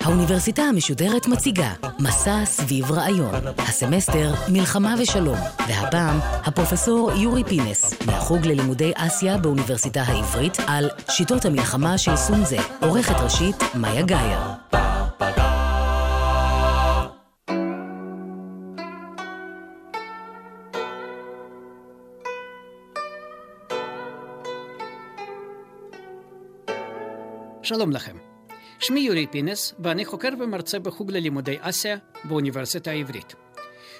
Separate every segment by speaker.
Speaker 1: האוניברסיטה המשודרת מציגה מסע סביב רעיון. הסמסטר מלחמה ושלום, והפעם הפרופסור יורי פינס מהחוג ללימודי אסיה באוניברסיטה העברית על שיטות המלחמה של סונזה, עורכת ראשית מאיה גאייר.
Speaker 2: שלום לכם. שמי יורי פינס, ואני חוקר ומרצה בחוג ללימודי אסיה באוניברסיטה העברית.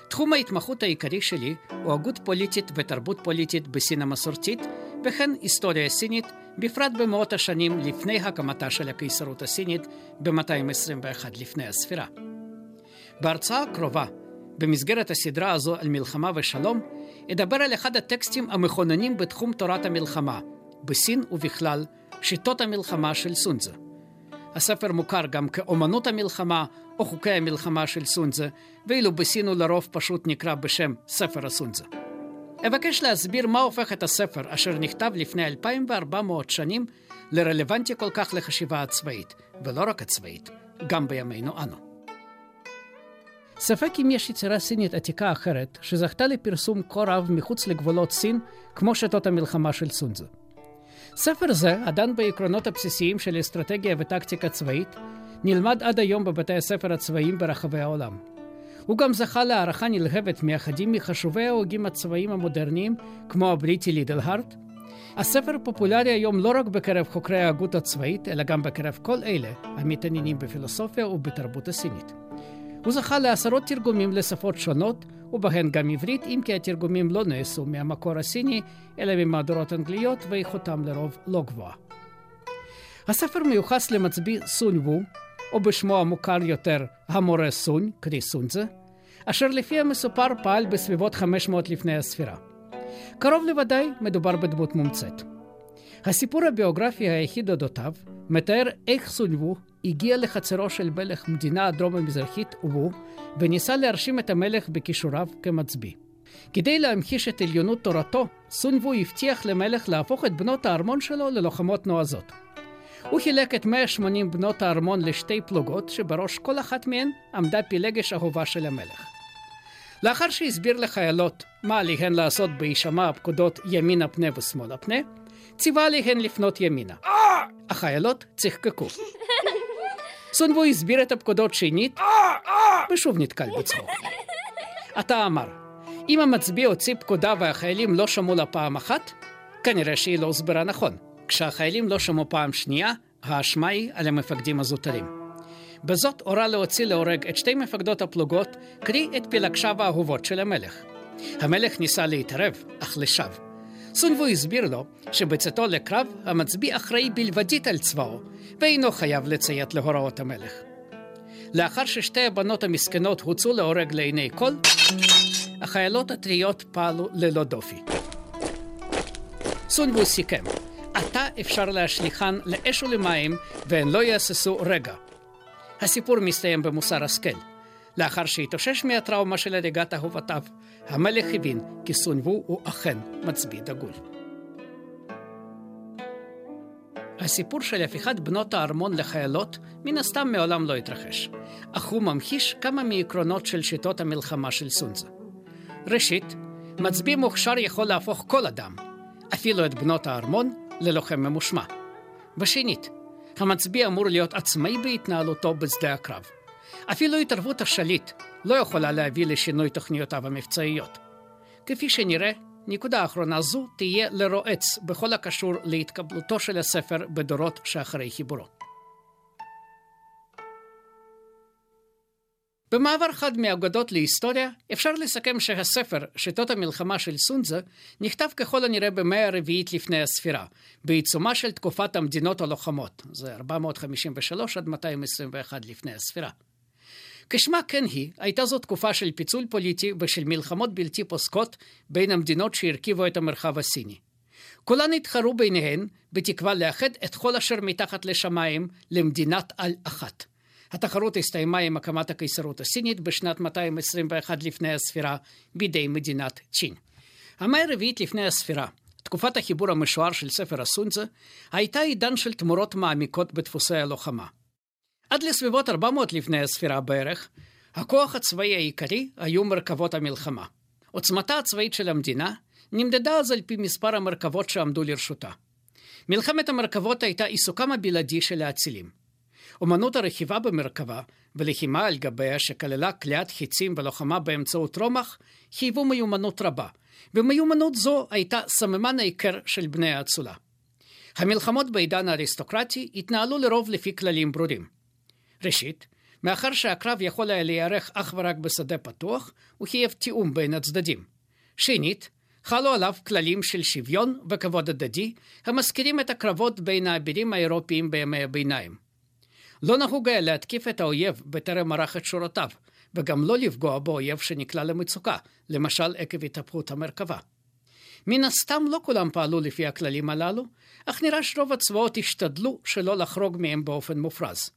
Speaker 2: תחום ההתמחות העיקרי שלי הוא הגות פוליטית ותרבות פוליטית בסין המסורתית, וכן היסטוריה סינית, בפרט במאות השנים לפני הקמתה של הקיסרות הסינית ב-221 לפני הספירה. בהרצאה הקרובה, במסגרת הסדרה הזו על מלחמה ושלום, אדבר על אחד הטקסטים המכוננים בתחום תורת המלחמה, בסין ובכלל, שיטות המלחמה של סונזה. הספר מוכר גם כאומנות המלחמה או חוקי המלחמה של סונזה, ואילו בסין הוא לרוב פשוט נקרא בשם ספר הסונזה. אבקש להסביר מה הופך את הספר, אשר נכתב לפני 2,400 שנים, לרלוונטי כל כך לחשיבה הצבאית, ולא רק הצבאית, גם בימינו אנו. ספק אם יש יצירה סינית עתיקה אחרת שזכתה לפרסום כה רב מחוץ לגבולות סין, כמו שיטות המלחמה של סונזה. ספר זה, הדן בעקרונות הבסיסיים של אסטרטגיה וטקטיקה צבאית, נלמד עד היום בבתי הספר הצבאיים ברחבי העולם. הוא גם זכה להערכה נלהבת מאחדים מחשובי ההוגים הצבאיים המודרניים, כמו הבריטי לידלהארט. הספר פופולרי היום לא רק בקרב חוקרי ההגות הצבאית, אלא גם בקרב כל אלה המתעניינים בפילוסופיה ובתרבות הסינית. הוא זכה לעשרות תרגומים לשפות שונות, ובהן גם עברית, אם כי התרגומים לא נעשו מהמקור הסיני, אלא ממהדורות אנגליות, ואיכותם לרוב לא גבוהה. הספר מיוחס למצביא סון וו, או בשמו המוכר יותר, המורה סון, קרי סונזה, אשר לפי המסופר פעל בסביבות 500 לפני הספירה. קרוב לוודאי מדובר בדמות מומצאת. הסיפור הביוגרפי היחיד אודותיו מתאר איך סון וו הגיע לחצרו של מלך מדינה הדרום-המזרחית וו, וניסה להרשים את המלך בכישוריו כמצביא. כדי להמחיש את עליונות תורתו, סון וו הבטיח למלך להפוך את בנות הארמון שלו ללוחמות נועזות. הוא חילק את 180 בנות הארמון לשתי פלוגות, שבראש כל אחת מהן עמדה פילגש אהובה של המלך. לאחר שהסביר לחיילות מה עליהן לעשות בהישמע הפקודות ימינה פנה ושמאלה פנה, ציווה עליהן לפנות ימינה. החיילות צחקקו. סונבו הסביר את הפקודות שנית, ושוב נתקל בצחוק. אתה אמר, אם המצביא הוציא פקודה והחיילים לא שמעו לה פעם אחת, כנראה שהיא לא הוסברה נכון. כשהחיילים לא שמעו פעם שנייה, האשמה היא על המפקדים הזוטרים. בזאת הורה להוציא להורג את שתי מפקדות הפלוגות, קרי את פילגשיו האהובות של המלך. המלך ניסה להתערב, אך לשווא. סונבו הסביר לו שבצאתו לקרב המצביא אחראי בלבדית על צבאו, ואינו חייב לציית להוראות המלך. לאחר ששתי הבנות המסכנות הוצאו להורג לעיני כל, החיילות הטריות פעלו ללא דופי. סונבו סיכם, עתה אפשר להשליכן לאש ולמים, והן לא יהססו רגע. הסיפור מסתיים במוסר השכל. לאחר שהתאושש מהטראומה של הריגת אהובתיו, המלך הבין כי סונבו הוא אכן מצביא דגול. הסיפור של הפיכת בנות הארמון לחיילות מן הסתם מעולם לא התרחש, אך הוא ממחיש כמה מעקרונות של שיטות המלחמה של סונזה. ראשית, מצביא מוכשר יכול להפוך כל אדם, אפילו את בנות הארמון, ללוחם ממושמע. ושנית, המצביא אמור להיות עצמאי בהתנהלותו בשדה הקרב. אפילו התערבות השליט לא יכולה להביא לשינוי תוכניותיו המבצעיות. כפי שנראה, נקודה אחרונה זו תהיה לרועץ בכל הקשור להתקבלותו של הספר בדורות שאחרי חיבורו. במעבר חד מאגדות להיסטוריה, אפשר לסכם שהספר שיטות המלחמה של סונזה נכתב ככל הנראה במאה הרביעית לפני הספירה, בעיצומה של תקופת המדינות הלוחמות, זה 453 עד 221 לפני הספירה. כשמה כן היא, הייתה זו תקופה של פיצול פוליטי ושל מלחמות בלתי פוסקות בין המדינות שהרכיבו את המרחב הסיני. כולן התחרו ביניהן בתקווה לאחד את כל אשר מתחת לשמיים למדינת על אחת. התחרות הסתיימה עם הקמת הקיסרות הסינית בשנת 221 לפני הספירה בידי מדינת צ'ין. המאה הרביעית לפני הספירה, תקופת החיבור המשוער של ספר הסונזה הייתה עידן של תמורות מעמיקות בדפוסי הלוחמה. עד לסביבות 400 לפני הספירה בערך, הכוח הצבאי העיקרי היו מרכבות המלחמה. עוצמתה הצבאית של המדינה נמדדה אז על פי מספר המרכבות שעמדו לרשותה. מלחמת המרכבות הייתה עיסוקם הבלעדי של האצילים. אומנות הרכיבה במרכבה ולחימה על גביה שכללה כליאת חיצים ולוחמה באמצעות רומח, חייבו מיומנות רבה, ומיומנות זו הייתה סממן העיקר של בני האצולה. המלחמות בעידן האריסטוקרטי התנהלו לרוב לפי כללים ברורים. ראשית, מאחר שהקרב יכול היה להיערך אך ורק בשדה פתוח, הוא חייב תיאום בין הצדדים. שנית, חלו עליו כללים של שוויון וכבוד הדדי, המזכירים את הקרבות בין האבירים האירופיים בימי הביניים. לא נהוג היה להתקיף את האויב בטרם ערך את שורותיו, וגם לא לפגוע באויב שנקלע למצוקה, למשל עקב התהפכות המרכבה. מן הסתם לא כולם פעלו לפי הכללים הללו, אך נראה שרוב הצבאות השתדלו שלא לחרוג מהם באופן מופרז.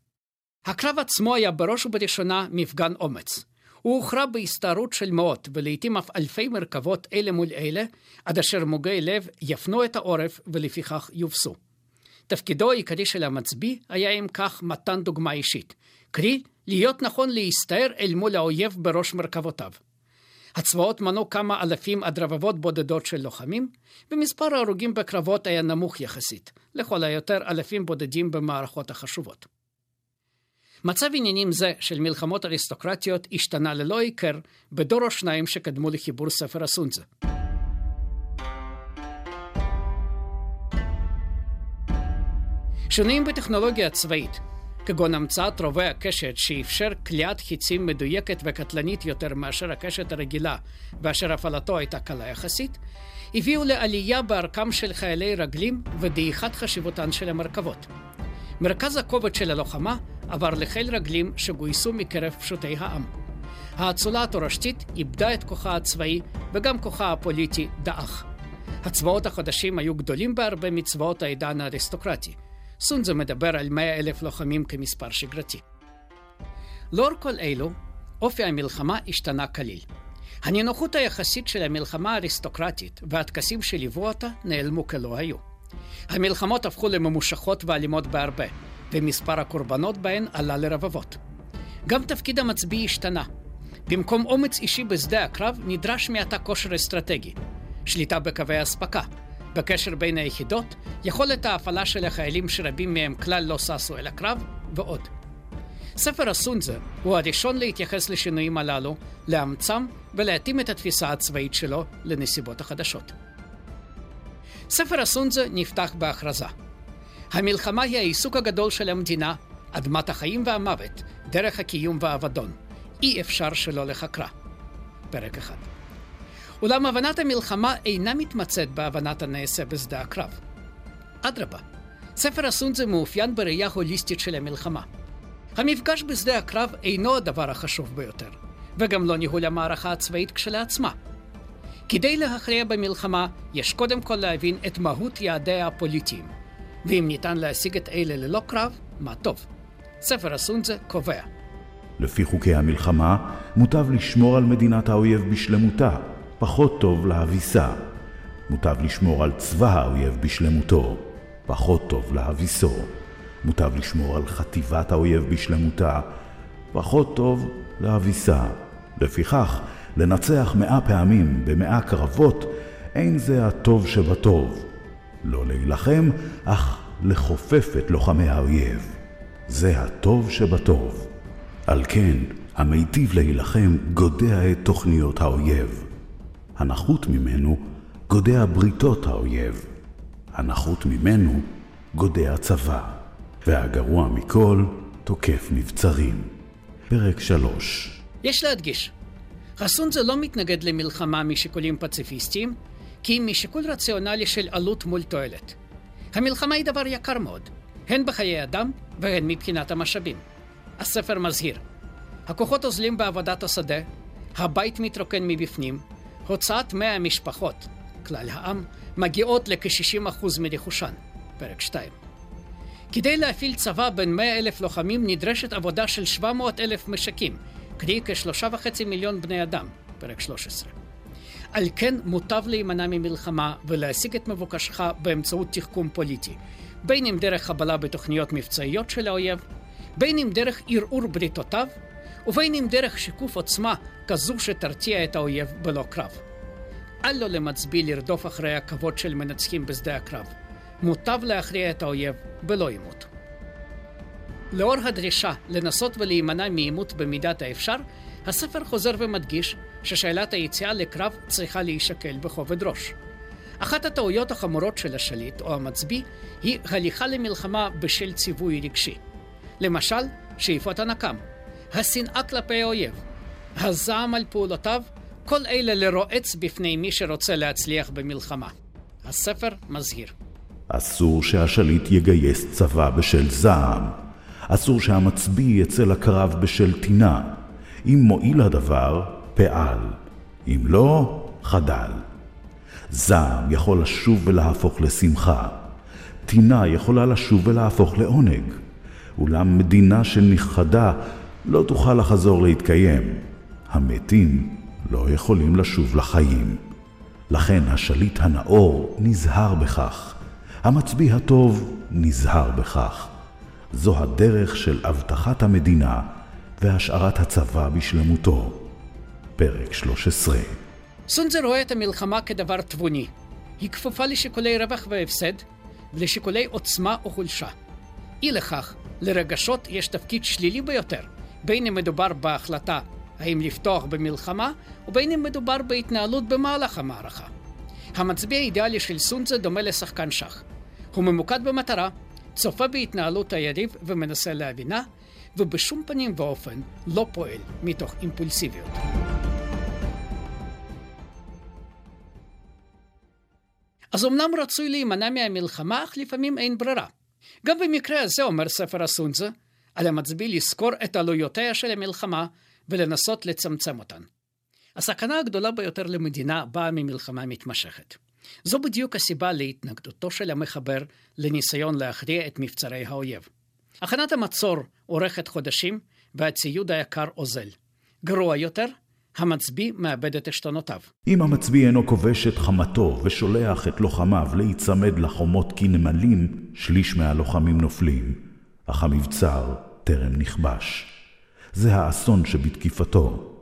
Speaker 2: הקרב עצמו היה בראש ובראשונה מפגן אומץ. הוא הוכרע בהסתערות של מאות, ולעיתים אף אלפי מרכבות אלה מול אלה, עד אשר מוגי לב יפנו את העורף ולפיכך יובסו. תפקידו העיקרי של המצביא היה אם כך מתן דוגמה אישית, קרי, להיות נכון להסתער אל מול האויב בראש מרכבותיו. הצבאות מנו כמה אלפים עד רבבות בודדות של לוחמים, ומספר ההרוגים בקרבות היה נמוך יחסית, לכל היותר אלפים בודדים במערכות החשובות. מצב עניינים זה של מלחמות אריסטוקרטיות השתנה ללא היכר בדור או שניים שקדמו לחיבור ספר הסונזה. שינויים בטכנולוגיה הצבאית, כגון המצאת רובי הקשת שאפשר כליאת חיצים מדויקת וקטלנית יותר מאשר הקשת הרגילה ואשר הפעלתו הייתה קלה יחסית, הביאו לעלייה בערכם של חיילי רגלים ודעיכת חשיבותן של המרכבות. מרכז הכובד של הלוחמה עבר לחיל רגלים שגויסו מקרב פשוטי העם. האצולה התורשתית איבדה את כוחה הצבאי וגם כוחה הפוליטי דעך. הצבאות החדשים היו גדולים בהרבה מצבאות העידן האריסטוקרטי. סונזו מדבר על מאה אלף לוחמים כמספר שגרתי. לאור כל אלו, אופי המלחמה השתנה כליל. הנינוחות היחסית של המלחמה האריסטוקרטית והטקסים שליוו אותה נעלמו כלא היו. המלחמות הפכו לממושכות ואלימות בהרבה, ומספר הקורבנות בהן עלה לרבבות. גם תפקיד המצביא השתנה. במקום אומץ אישי בשדה הקרב נדרש מעתה כושר אסטרטגי, שליטה בקווי אספקה, בקשר בין היחידות, יכולת ההפעלה של החיילים שרבים מהם כלל לא ששו אל הקרב, ועוד. ספר הסונזה הוא הראשון להתייחס לשינויים הללו, לאמצם ולהתאים את התפיסה הצבאית שלו לנסיבות החדשות. ספר הסונזה נפתח בהכרזה. המלחמה היא העיסוק הגדול של המדינה, אדמת החיים והמוות, דרך הקיום והאבדון. אי אפשר שלא לחקרה. פרק אחד. אולם הבנת המלחמה אינה מתמצאת בהבנת הנעשה בשדה הקרב. אדרבה, ספר הסונזה מאופיין בראייה הוליסטית של המלחמה. המפגש בשדה הקרב אינו הדבר החשוב ביותר, וגם לא ניהול המערכה הצבאית כשלעצמה. כדי להכריע במלחמה, יש קודם כל להבין את מהות יעדיה הפוליטיים, ואם ניתן להשיג את אלה ללא קרב, מה טוב. ספר הסונזה קובע.
Speaker 3: לפי חוקי המלחמה, מוטב לשמור על מדינת האויב בשלמותה, פחות טוב להביסה. מוטב לשמור על צבא האויב בשלמותו, פחות טוב להביסו. מוטב לשמור על חטיבת האויב בשלמותה, פחות טוב להביסה. לפיכך, לנצח מאה פעמים במאה קרבות, אין זה הטוב שבטוב. לא להילחם, אך לכופף את לוחמי האויב. זה הטוב שבטוב. על כן, המיטיב להילחם גודע את תוכניות האויב. הנחות ממנו גודע בריתות האויב. הנחות ממנו גודע צבא. והגרוע מכל, תוקף מבצרים. פרק 3
Speaker 2: יש להדגיש, חסון לא מתנגד למלחמה משיקולים פציפיסטיים, כי משיקול רציונלי של עלות מול תועלת. המלחמה היא דבר יקר מאוד, הן בחיי אדם והן מבחינת המשאבים. הספר מזהיר, הכוחות אוזלים בעבודת השדה, הבית מתרוקן מבפנים, הוצאת מאה המשפחות, כלל העם, מגיעות לכ-60% מרכושן, פרק 2. כדי להפעיל צבא בין 100 אלף לוחמים נדרשת עבודה של 700 אלף משקים, קרי כשלושה וחצי מיליון בני אדם, פרק 13. על כן מוטב להימנע ממלחמה ולהשיג את מבוקשך באמצעות תחכום פוליטי, בין אם דרך חבלה בתוכניות מבצעיות של האויב, בין אם דרך ערעור בריתותיו, ובין אם דרך שיקוף עוצמה כזו שתרתיע את האויב בלא קרב. אל לו למצביא לרדוף אחרי הכבוד של מנצחים בשדה הקרב. מוטב להכריע את האויב בלא עימות. לאור הדרישה לנסות ולהימנע מעימות במידת האפשר, הספר חוזר ומדגיש ששאלת היציאה לקרב צריכה להישקל בכובד ראש. אחת הטעויות החמורות של השליט או המצביא היא הליכה למלחמה בשל ציווי רגשי. למשל, שאיפות הנקם, השנאה כלפי האויב, הזעם על פעולותיו, כל אלה לרועץ בפני מי שרוצה להצליח במלחמה. הספר מזהיר.
Speaker 3: אסור שהשליט יגייס צבא בשל זעם. אסור שהמצביא יצא לקרב בשל טינה. אם מועיל הדבר, פעל. אם לא, חדל. זעם יכול לשוב ולהפוך לשמחה. טינה יכולה לשוב ולהפוך לעונג. אולם מדינה שנכחדה לא תוכל לחזור להתקיים. המתים לא יכולים לשוב לחיים. לכן השליט הנאור נזהר בכך. המצביא הטוב נזהר בכך. זו הדרך של אבטחת המדינה והשארת הצבא בשלמותו. פרק 13
Speaker 2: סונזר רואה את המלחמה כדבר תבוני. היא כפופה לשיקולי רווח והפסד ולשיקולי עוצמה או חולשה. אי לכך, לרגשות יש תפקיד שלילי ביותר, בין אם מדובר בהחלטה האם לפתוח במלחמה, ובין אם מדובר בהתנהלות במהלך המערכה. המצביע האידיאלי של סונזה דומה לשחקן שח. הוא ממוקד במטרה, צופה בהתנהלות היריב ומנסה להבינה, ובשום פנים ואופן לא פועל מתוך אימפולסיביות. אז אמנם רצוי להימנע מהמלחמה, אך לפעמים אין ברירה. גם במקרה הזה, אומר ספר הסונזה, על המצביא לזכור את עלויותיה של המלחמה ולנסות לצמצם אותן. הסכנה הגדולה ביותר למדינה באה ממלחמה מתמשכת. זו בדיוק הסיבה להתנגדותו של המחבר לניסיון להכריע את מבצרי האויב. הכנת המצור אורכת חודשים, והציוד היקר אוזל. גרוע יותר, המצביא מאבד את עשתונותיו.
Speaker 3: אם המצביא אינו כובש את חמתו ושולח את לוחמיו להיצמד לחומות כנמלים, שליש מהלוחמים נופלים, אך המבצר טרם נכבש. זה האסון שבתקיפתו.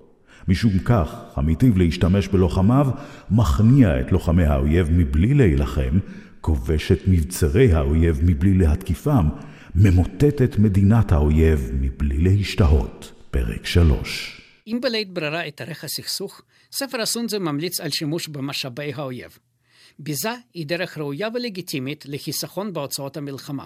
Speaker 3: משום כך, המיטיב להשתמש בלוחמיו, מכניע את לוחמי האויב מבלי להילחם, כובש את מבצרי האויב מבלי להתקיפם, ממוטט את מדינת האויב מבלי להשתהות. פרק 3
Speaker 2: אם בלית ברירה אתארך הסכסוך, ספר הסונזה ממליץ על שימוש במשאבי האויב. ביזה היא דרך ראויה ולגיטימית לחיסכון בהוצאות המלחמה.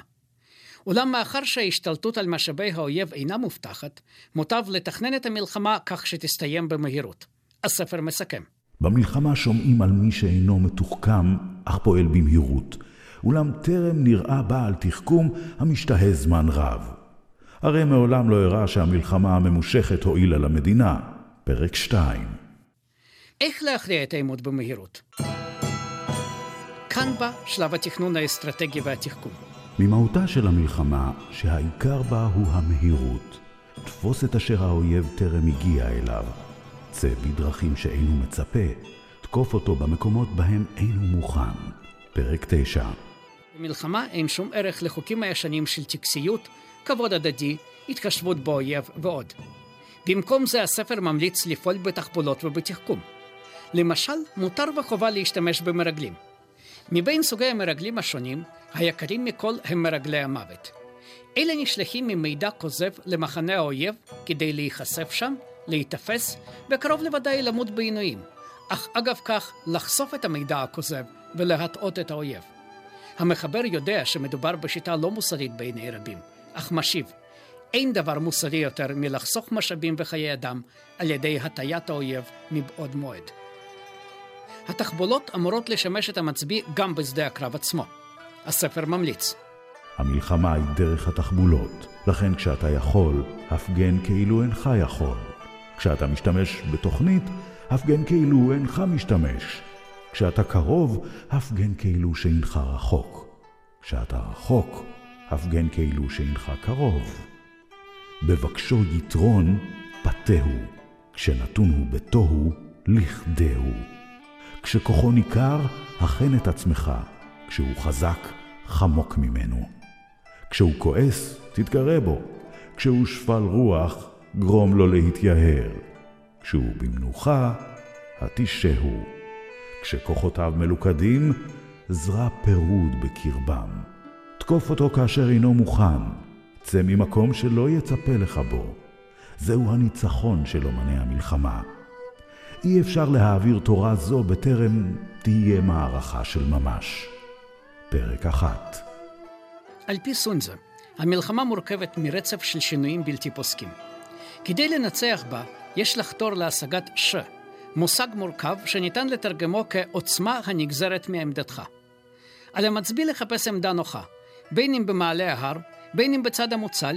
Speaker 2: אולם מאחר שההשתלטות על משאבי האויב אינה מובטחת, מוטב לתכנן את המלחמה כך שתסתיים במהירות. הספר מסכם.
Speaker 3: במלחמה שומעים על מי שאינו מתוחכם, אך פועל במהירות. אולם טרם נראה בעל תחכום המשתהה זמן רב. הרי מעולם לא הראה שהמלחמה הממושכת הועילה למדינה. פרק 2
Speaker 2: איך להכריע את העימות במהירות? כאן בא שלב התכנון האסטרטגי והתחכום.
Speaker 3: ממהותה של המלחמה, שהעיקר בה הוא המהירות. תפוס את אשר האויב טרם הגיע אליו. צא בדרכים שאינו מצפה, תקוף אותו במקומות בהם אינו מוכן. פרק 9
Speaker 2: במלחמה אין שום ערך לחוקים הישנים של טקסיות, כבוד הדדי, התחשבות באויב ועוד. במקום זה הספר ממליץ לפעול בתחבולות ובתחכום. למשל, מותר וחובה להשתמש במרגלים. מבין סוגי המרגלים השונים, היקרים מכל הם מרגלי המוות. אלה נשלחים ממידע כוזב למחנה האויב כדי להיחשף שם, להיתפס, וקרוב לוודאי למות בעינויים, אך אגב כך לחשוף את המידע הכוזב ולהטעות את האויב. המחבר יודע שמדובר בשיטה לא מוסרית בעיני רבים, אך משיב, אין דבר מוסרי יותר מלחסוך משאבים וחיי אדם על ידי הטיית האויב מבעוד מועד. התחבולות אמורות לשמש את המצביא גם בשדה הקרב עצמו. הספר ממליץ.
Speaker 3: המלחמה היא דרך התחבולות, לכן כשאתה יכול, הפגן כאילו אינך יכול. כשאתה משתמש בתוכנית, הפגן כאילו אינך משתמש. כשאתה קרוב, הפגן כאילו שאינך רחוק. כשאתה רחוק, הפגן כאילו שאינך קרוב. בבקשו יתרון, פתהו, כשנתון הוא בתוהו, לכדהו. כשכוחו ניכר, הכן את עצמך. כשהוא חזק, חמוק ממנו. כשהוא כועס, תתגרה בו. כשהוא שפל רוח, גרום לו להתייהר. כשהוא במנוחה, התישהו. כשכוחותיו מלוכדים, זרע פירוד בקרבם. תקוף אותו כאשר אינו מוכן, צא ממקום שלא יצפה לך בו. זהו הניצחון של אומני המלחמה. אי אפשר להעביר תורה זו בטרם תהיה מערכה של ממש. פרק אחת
Speaker 2: על פי סונזה, המלחמה מורכבת מרצף של שינויים בלתי פוסקים. כדי לנצח בה, יש לחתור להשגת ש, מושג מורכב שניתן לתרגמו כעוצמה הנגזרת מעמדתך. על המצביא לחפש עמדה נוחה, בין אם במעלה ההר, בין אם בצד המוצל,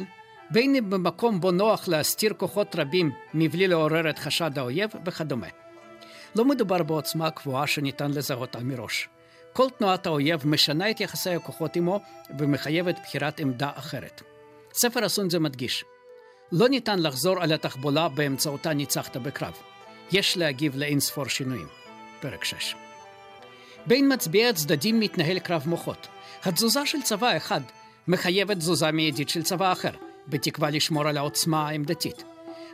Speaker 2: בין אם במקום בו נוח להסתיר כוחות רבים מבלי לעורר את חשד האויב וכדומה. לא מדובר בעוצמה קבועה שניתן לזהותה מראש. כל תנועת האויב משנה את יחסי הכוחות עמו ומחייבת בחירת עמדה אחרת. ספר הסונזה מדגיש, לא ניתן לחזור על התחבולה באמצעותה ניצחת בקרב. יש להגיב לאין ספור שינויים. פרק 6. בין מצביעי הצדדים מתנהל קרב מוחות. התזוזה של צבא אחד מחייבת תזוזה מיידית של צבא אחר, בתקווה לשמור על העוצמה העמדתית.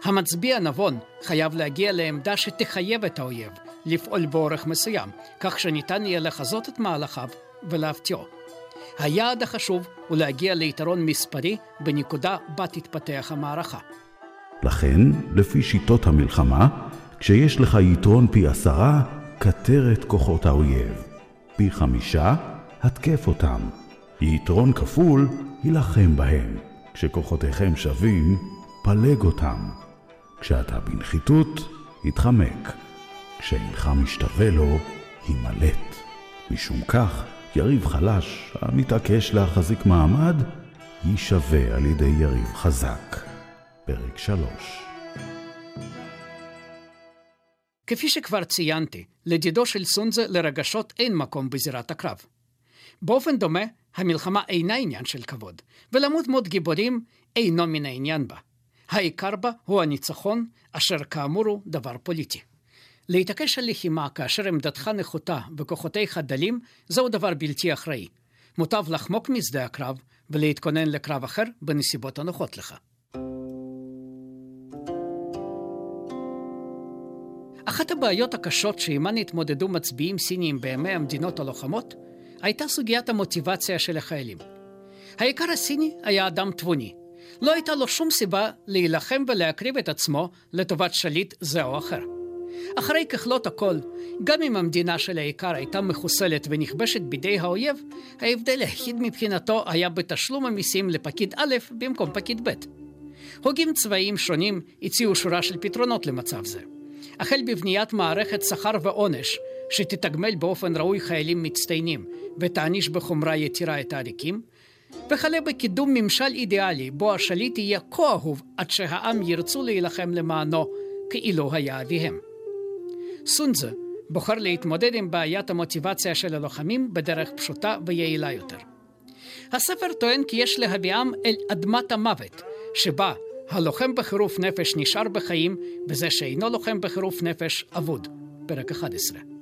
Speaker 2: המצביע הנבון חייב להגיע לעמדה שתחייב את האויב לפעול באורך מסוים, כך שניתן יהיה לחזות את מהלכיו ולהפתיעו. היעד החשוב הוא להגיע ליתרון מספרי בנקודה בה תתפתח המערכה.
Speaker 3: לכן, לפי שיטות המלחמה, כשיש לך יתרון פי עשרה, כתר את כוחות האויב. פי חמישה, התקף אותם. יתרון כפול, הילחם בהם. כשכוחותיכם שווים, פלג אותם. כשאתה בנחיתות, התחמק. כשאינך משתווה לו, הימלט. משום כך, יריב חלש, המתעקש להחזיק מעמד, יישווה על ידי יריב חזק. פרק 3
Speaker 2: כפי שכבר ציינתי, לדידו של סונזה לרגשות אין מקום בזירת הקרב. באופן דומה, המלחמה אינה עניין של כבוד, ולמות מות גיבורים אינו מן העניין בה. העיקר בה הוא הניצחון, אשר כאמור הוא דבר פוליטי. להתעקש על לחימה כאשר עמדתך נחותה וכוחותיך דלים, זהו דבר בלתי אחראי. מוטב לחמוק משדה הקרב ולהתכונן לקרב אחר בנסיבות הנוחות לך. אחת הבעיות הקשות שעימן התמודדו מצביעים סינים בימי המדינות הלוחמות, הייתה סוגיית המוטיבציה של החיילים. האיכר הסיני היה אדם תבוני. לא הייתה לו שום סיבה להילחם ולהקריב את עצמו לטובת שליט זה או אחר. אחרי ככלות הכל, גם אם המדינה של האיכר הייתה מחוסלת ונכבשת בידי האויב, ההבדל היחיד מבחינתו היה בתשלום המיסים לפקיד א' במקום פקיד ב'. הוגים צבאיים שונים הציעו שורה של פתרונות למצב זה. החל בבניית מערכת שכר ועונש, שתתגמל באופן ראוי חיילים מצטיינים ותעניש בחומרה יתירה את העריקים, וכלה בקידום ממשל אידיאלי בו השליט יהיה כה אהוב עד שהעם ירצו להילחם למענו כאילו היה אביהם. סונזה בוחר להתמודד עם בעיית המוטיבציה של הלוחמים בדרך פשוטה ויעילה יותר. הספר טוען כי יש להביאם אל אדמת המוות, שבה הלוחם בחירוף נפש נשאר בחיים, וזה שאינו לוחם בחירוף נפש אבוד. פרק 11.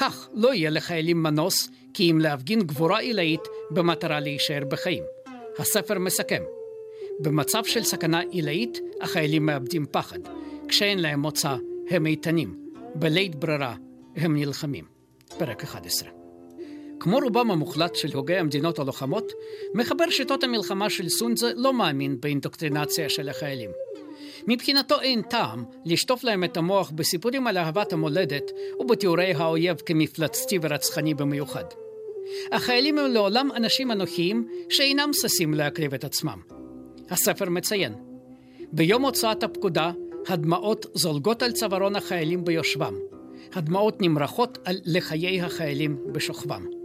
Speaker 2: כך לא יהיה לחיילים מנוס כי אם להפגין גבורה עילאית במטרה להישאר בחיים. הספר מסכם במצב של סכנה עילאית, החיילים מאבדים פחד. כשאין להם מוצא, הם איתנים. בלית ברירה, הם נלחמים. פרק 11. כמו רובם המוחלט של הוגי המדינות הלוחמות, מחבר שיטות המלחמה של סונזה לא מאמין באינדוקטרינציה של החיילים. מבחינתו אין טעם לשטוף להם את המוח בסיפורים על אהבת המולדת ובתיאורי האויב כמפלצתי ורצחני במיוחד. החיילים הם לעולם אנשים אנוכיים שאינם ששים להקריב את עצמם. הספר מציין, ביום הוצאת הפקודה, הדמעות זולגות על צווארון החיילים ביושבם. הדמעות נמרחות על לחיי החיילים בשוכבם.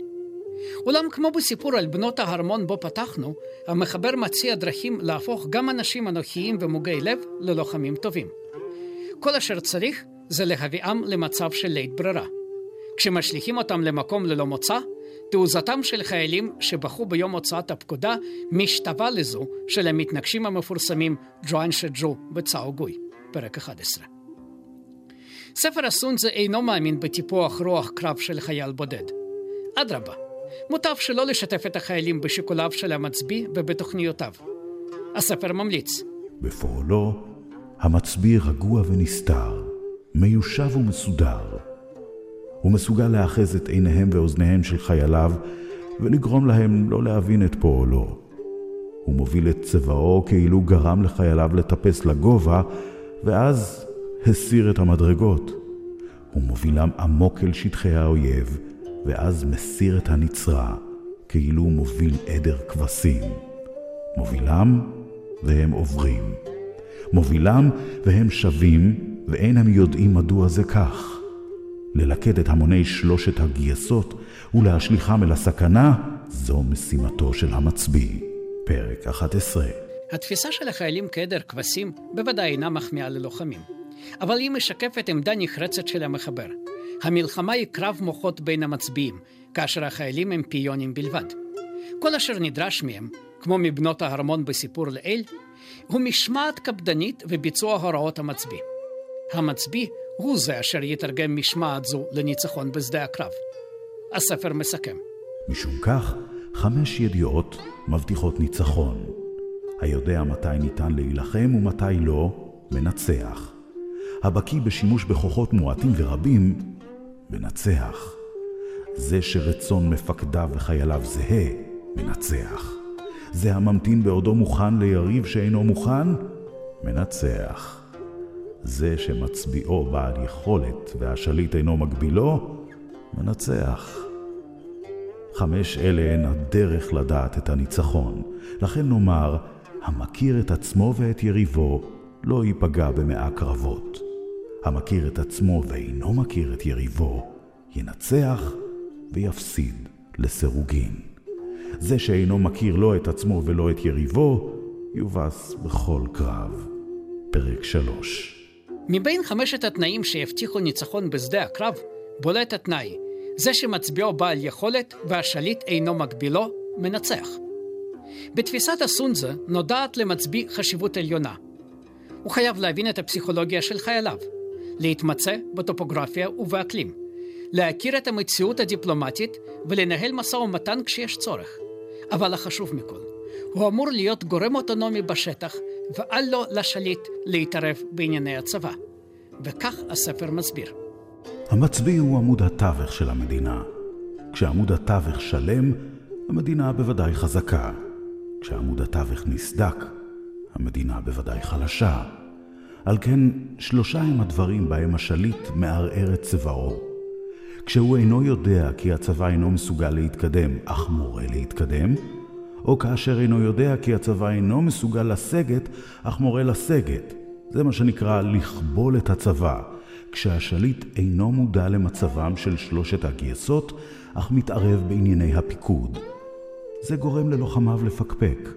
Speaker 2: אולם כמו בסיפור על בנות ההרמון בו פתחנו, המחבר מציע דרכים להפוך גם אנשים אנוכיים ומוגי לב ללוחמים טובים. כל אשר צריך זה להביאם למצב של לית ברירה. כשמשליכים אותם למקום ללא מוצא, תעוזתם של חיילים שבחרו ביום הוצאת הפקודה משתווה לזו של המתנגשים המפורסמים ג'ואן שג'ו וצאו גוי, פרק 11. ספר הסונזה אינו מאמין בטיפוח רוח קרב של חייל בודד. אדרבה, מוטב שלא לשתף את החיילים בשיקוליו של המצביא ובתוכניותיו. הספר ממליץ.
Speaker 3: בפועלו, המצביא רגוע ונסתר, מיושב ומסודר. הוא מסוגל לאחז את עיניהם ואוזניהם של חייליו ולגרום להם לא להבין את פועלו. הוא מוביל את צבאו כאילו גרם לחייליו לטפס לגובה, ואז הסיר את המדרגות. הוא מובילם עמוק אל שטחי האויב, ואז מסיר את הנצרה, כאילו מוביל עדר כבשים. מובילם, והם עוברים. מובילם, והם שבים, ואין הם יודעים מדוע זה כך. ללכד את המוני שלושת הגייסות ולהשליכם אל הסכנה, זו משימתו של המצביא. פרק 11
Speaker 2: התפיסה של החיילים כעדר כבשים בוודאי אינה מחמיאה ללוחמים, אבל היא משקפת עמדה נחרצת של המחבר. המלחמה היא קרב מוחות בין המצביעים, כאשר החיילים הם פיונים בלבד. כל אשר נדרש מהם, כמו מבנות הארמון בסיפור לעיל, הוא משמעת קפדנית וביצוע הוראות המצביא. המצביא הוא זה אשר יתרגם משמעת זו לניצחון בשדה הקרב. הספר מסכם.
Speaker 3: משום כך, חמש ידיעות מבטיחות ניצחון. היודע מתי ניתן להילחם ומתי לא, מנצח. הבקיא בשימוש בכוחות מועטים ורבים, מנצח. זה שרצון מפקדיו וחייליו זהה, מנצח. זה הממתין בעודו מוכן ליריב שאינו מוכן, מנצח. זה שמצביעו בעל יכולת והשליט אינו מגבילו, מנצח. חמש אלה הן הדרך לדעת את הניצחון. לכן נאמר, המכיר את עצמו ואת יריבו, לא ייפגע במאה קרבות. המכיר את עצמו ואינו מכיר את יריבו, ינצח ויפסיד לסירוגין. זה שאינו מכיר לא את עצמו ולא את יריבו, יובס בכל קרב. פרק 3
Speaker 2: מבין חמשת התנאים שהבטיחו ניצחון בשדה הקרב, בולט התנאי, זה שמצביעו בעל יכולת והשליט אינו מגבילו, מנצח. בתפיסת הסונזה נודעת למצביא חשיבות עליונה. הוא חייב להבין את הפסיכולוגיה של חייליו, להתמצא בטופוגרפיה ובאקלים, להכיר את המציאות הדיפלומטית ולנהל משא ומתן כשיש צורך. אבל החשוב מכל, הוא אמור להיות גורם אוטונומי בשטח, ואל לו לשליט להתערב בענייני הצבא. וכך הספר מסביר.
Speaker 3: המצביא הוא עמוד התווך של המדינה. כשעמוד התווך שלם, המדינה בוודאי חזקה. כשעמוד התווך נסדק, המדינה בוודאי חלשה. על כן, שלושה הם הדברים בהם השליט מערער את צבאו. כשהוא אינו יודע כי הצבא אינו מסוגל להתקדם, אך מורה להתקדם, או כאשר אינו יודע כי הצבא אינו מסוגל לסגת, אך מורה לסגת. זה מה שנקרא לכבול את הצבא, כשהשליט אינו מודע למצבם של שלושת הגייסות, אך מתערב בענייני הפיקוד. זה גורם ללוחמיו לפקפק.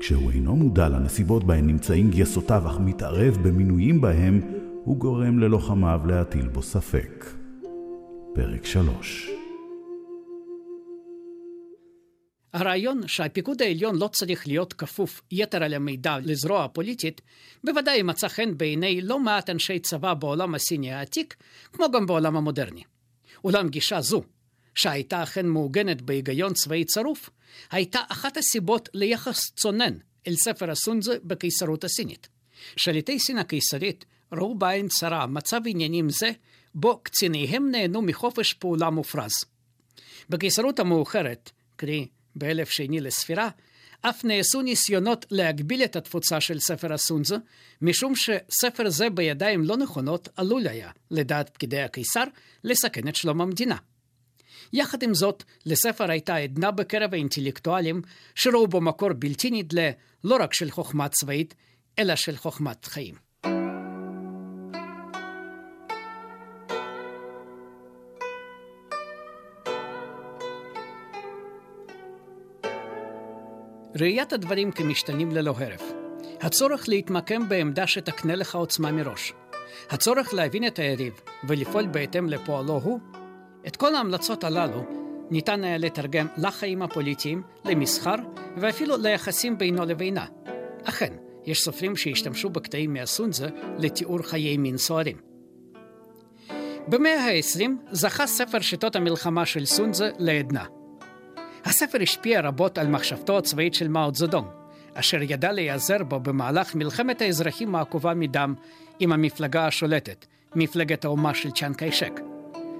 Speaker 3: כשהוא אינו מודע לנסיבות בהן נמצאים גייסותיו, אך מתערב במינויים בהם, הוא גורם ללוחמיו להטיל בו ספק. פרק 3
Speaker 2: הרעיון שהפיקוד העליון לא צריך להיות כפוף יתר על המידע לזרוע הפוליטית, בוודאי מצא חן בעיני לא מעט אנשי צבא בעולם הסיני העתיק, כמו גם בעולם המודרני. אולם גישה זו, שהייתה אכן מעוגנת בהיגיון צבאי צרוף, הייתה אחת הסיבות ליחס צונן אל ספר הסונזה בקיסרות הסינית. שליטי סין הקיסרית ראו בעין צרה מצב עניינים זה, בו קציניהם נהנו מחופש פעולה מופרז. בקיסרות המאוחרת, קרי באלף שני לספירה, אף נעשו ניסיונות להגביל את התפוצה של ספר הסונזה, משום שספר זה בידיים לא נכונות עלול היה, לדעת פקידי הקיסר, לסכן את שלום המדינה. יחד עם זאת, לספר הייתה עדנה בקרב האינטלקטואלים, שראו בו מקור בלתי נדלה לא רק של חוכמה צבאית, אלא של חוכמת חיים. ראיית הדברים כמשתנים ללא הרף. הצורך להתמקם בעמדה שתקנה לך עוצמה מראש. הצורך להבין את היריב ולפעול בהתאם לפועלו הוא. את כל ההמלצות הללו ניתן היה לתרגם לחיים הפוליטיים, למסחר ואפילו ליחסים בינו לבינה. אכן, יש סופרים שהשתמשו בקטעים מהסונזה לתיאור חיי מין סוערים. במאה ה-20 זכה ספר שיטות המלחמה של סונזה לעדנה. הספר השפיע רבות על מחשבתו הצבאית של מאו צזדונג, אשר ידע להיעזר בו במהלך מלחמת האזרחים העקובה מדם עם המפלגה השולטת, מפלגת האומה של צ'אן קיישק.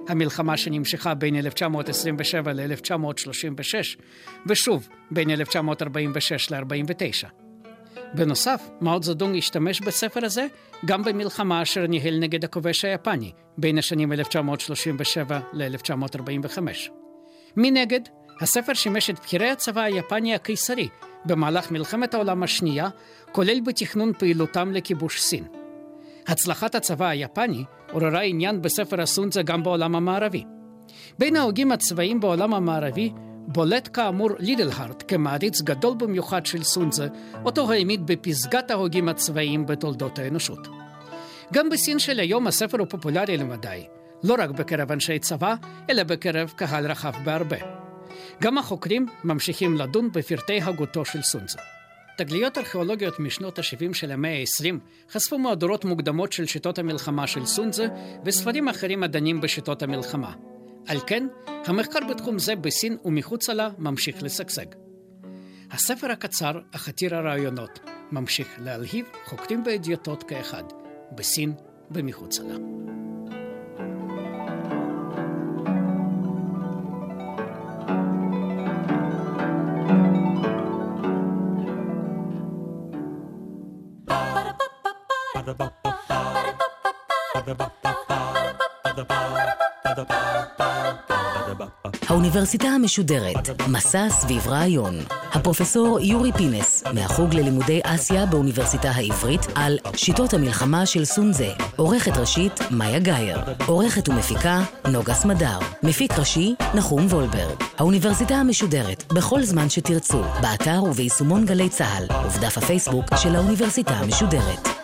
Speaker 2: המלחמה שנמשכה בין 1927 ל-1936, ושוב בין 1946 ל-49. בנוסף, מאו זדונג השתמש בספר הזה גם במלחמה אשר ניהל נגד הכובש היפני בין השנים 1937 ל-1945. מנגד, הספר שימש את בכירי הצבא היפני הקיסרי במהלך מלחמת העולם השנייה, כולל בתכנון פעילותם לכיבוש סין. הצלחת הצבא היפני עוררה עניין בספר הסונזה גם בעולם המערבי. בין ההוגים הצבאיים בעולם המערבי בולט כאמור לידלהארט כמעריץ גדול במיוחד של סונזה, אותו העמיד בפסגת ההוגים הצבאיים בתולדות האנושות. גם בסין של היום הספר הוא פופולרי למדי, לא רק בקרב אנשי צבא, אלא בקרב קהל רחב בהרבה. גם החוקרים ממשיכים לדון בפרטי הגותו של סונזה. תגליות ארכיאולוגיות משנות ה-70 של המאה ה-20 חשפו מהדורות מוקדמות של שיטות המלחמה של סונזה וספרים אחרים הדנים בשיטות המלחמה. על כן, המחקר בתחום זה בסין ומחוצה לה ממשיך לשגשג. הספר הקצר, אך עתיר הרעיונות, ממשיך להלהיב חוקרים ואדיוטות כאחד, בסין ומחוצה לה.
Speaker 1: האוניברסיטה המשודרת, מסע סביב רעיון. הפרופסור יורי פינס, מהחוג ללימודי אסיה באוניברסיטה העברית, על שיטות המלחמה של סונזה. עורכת ראשית, מאיה גאייר. עורכת ומפיקה, נוגה סמדר. מפיק ראשי, נחום וולברג. האוניברסיטה המשודרת, בכל זמן שתרצו, באתר וביישומון גלי צה"ל, ובדף הפייסבוק של האוניברסיטה המשודרת.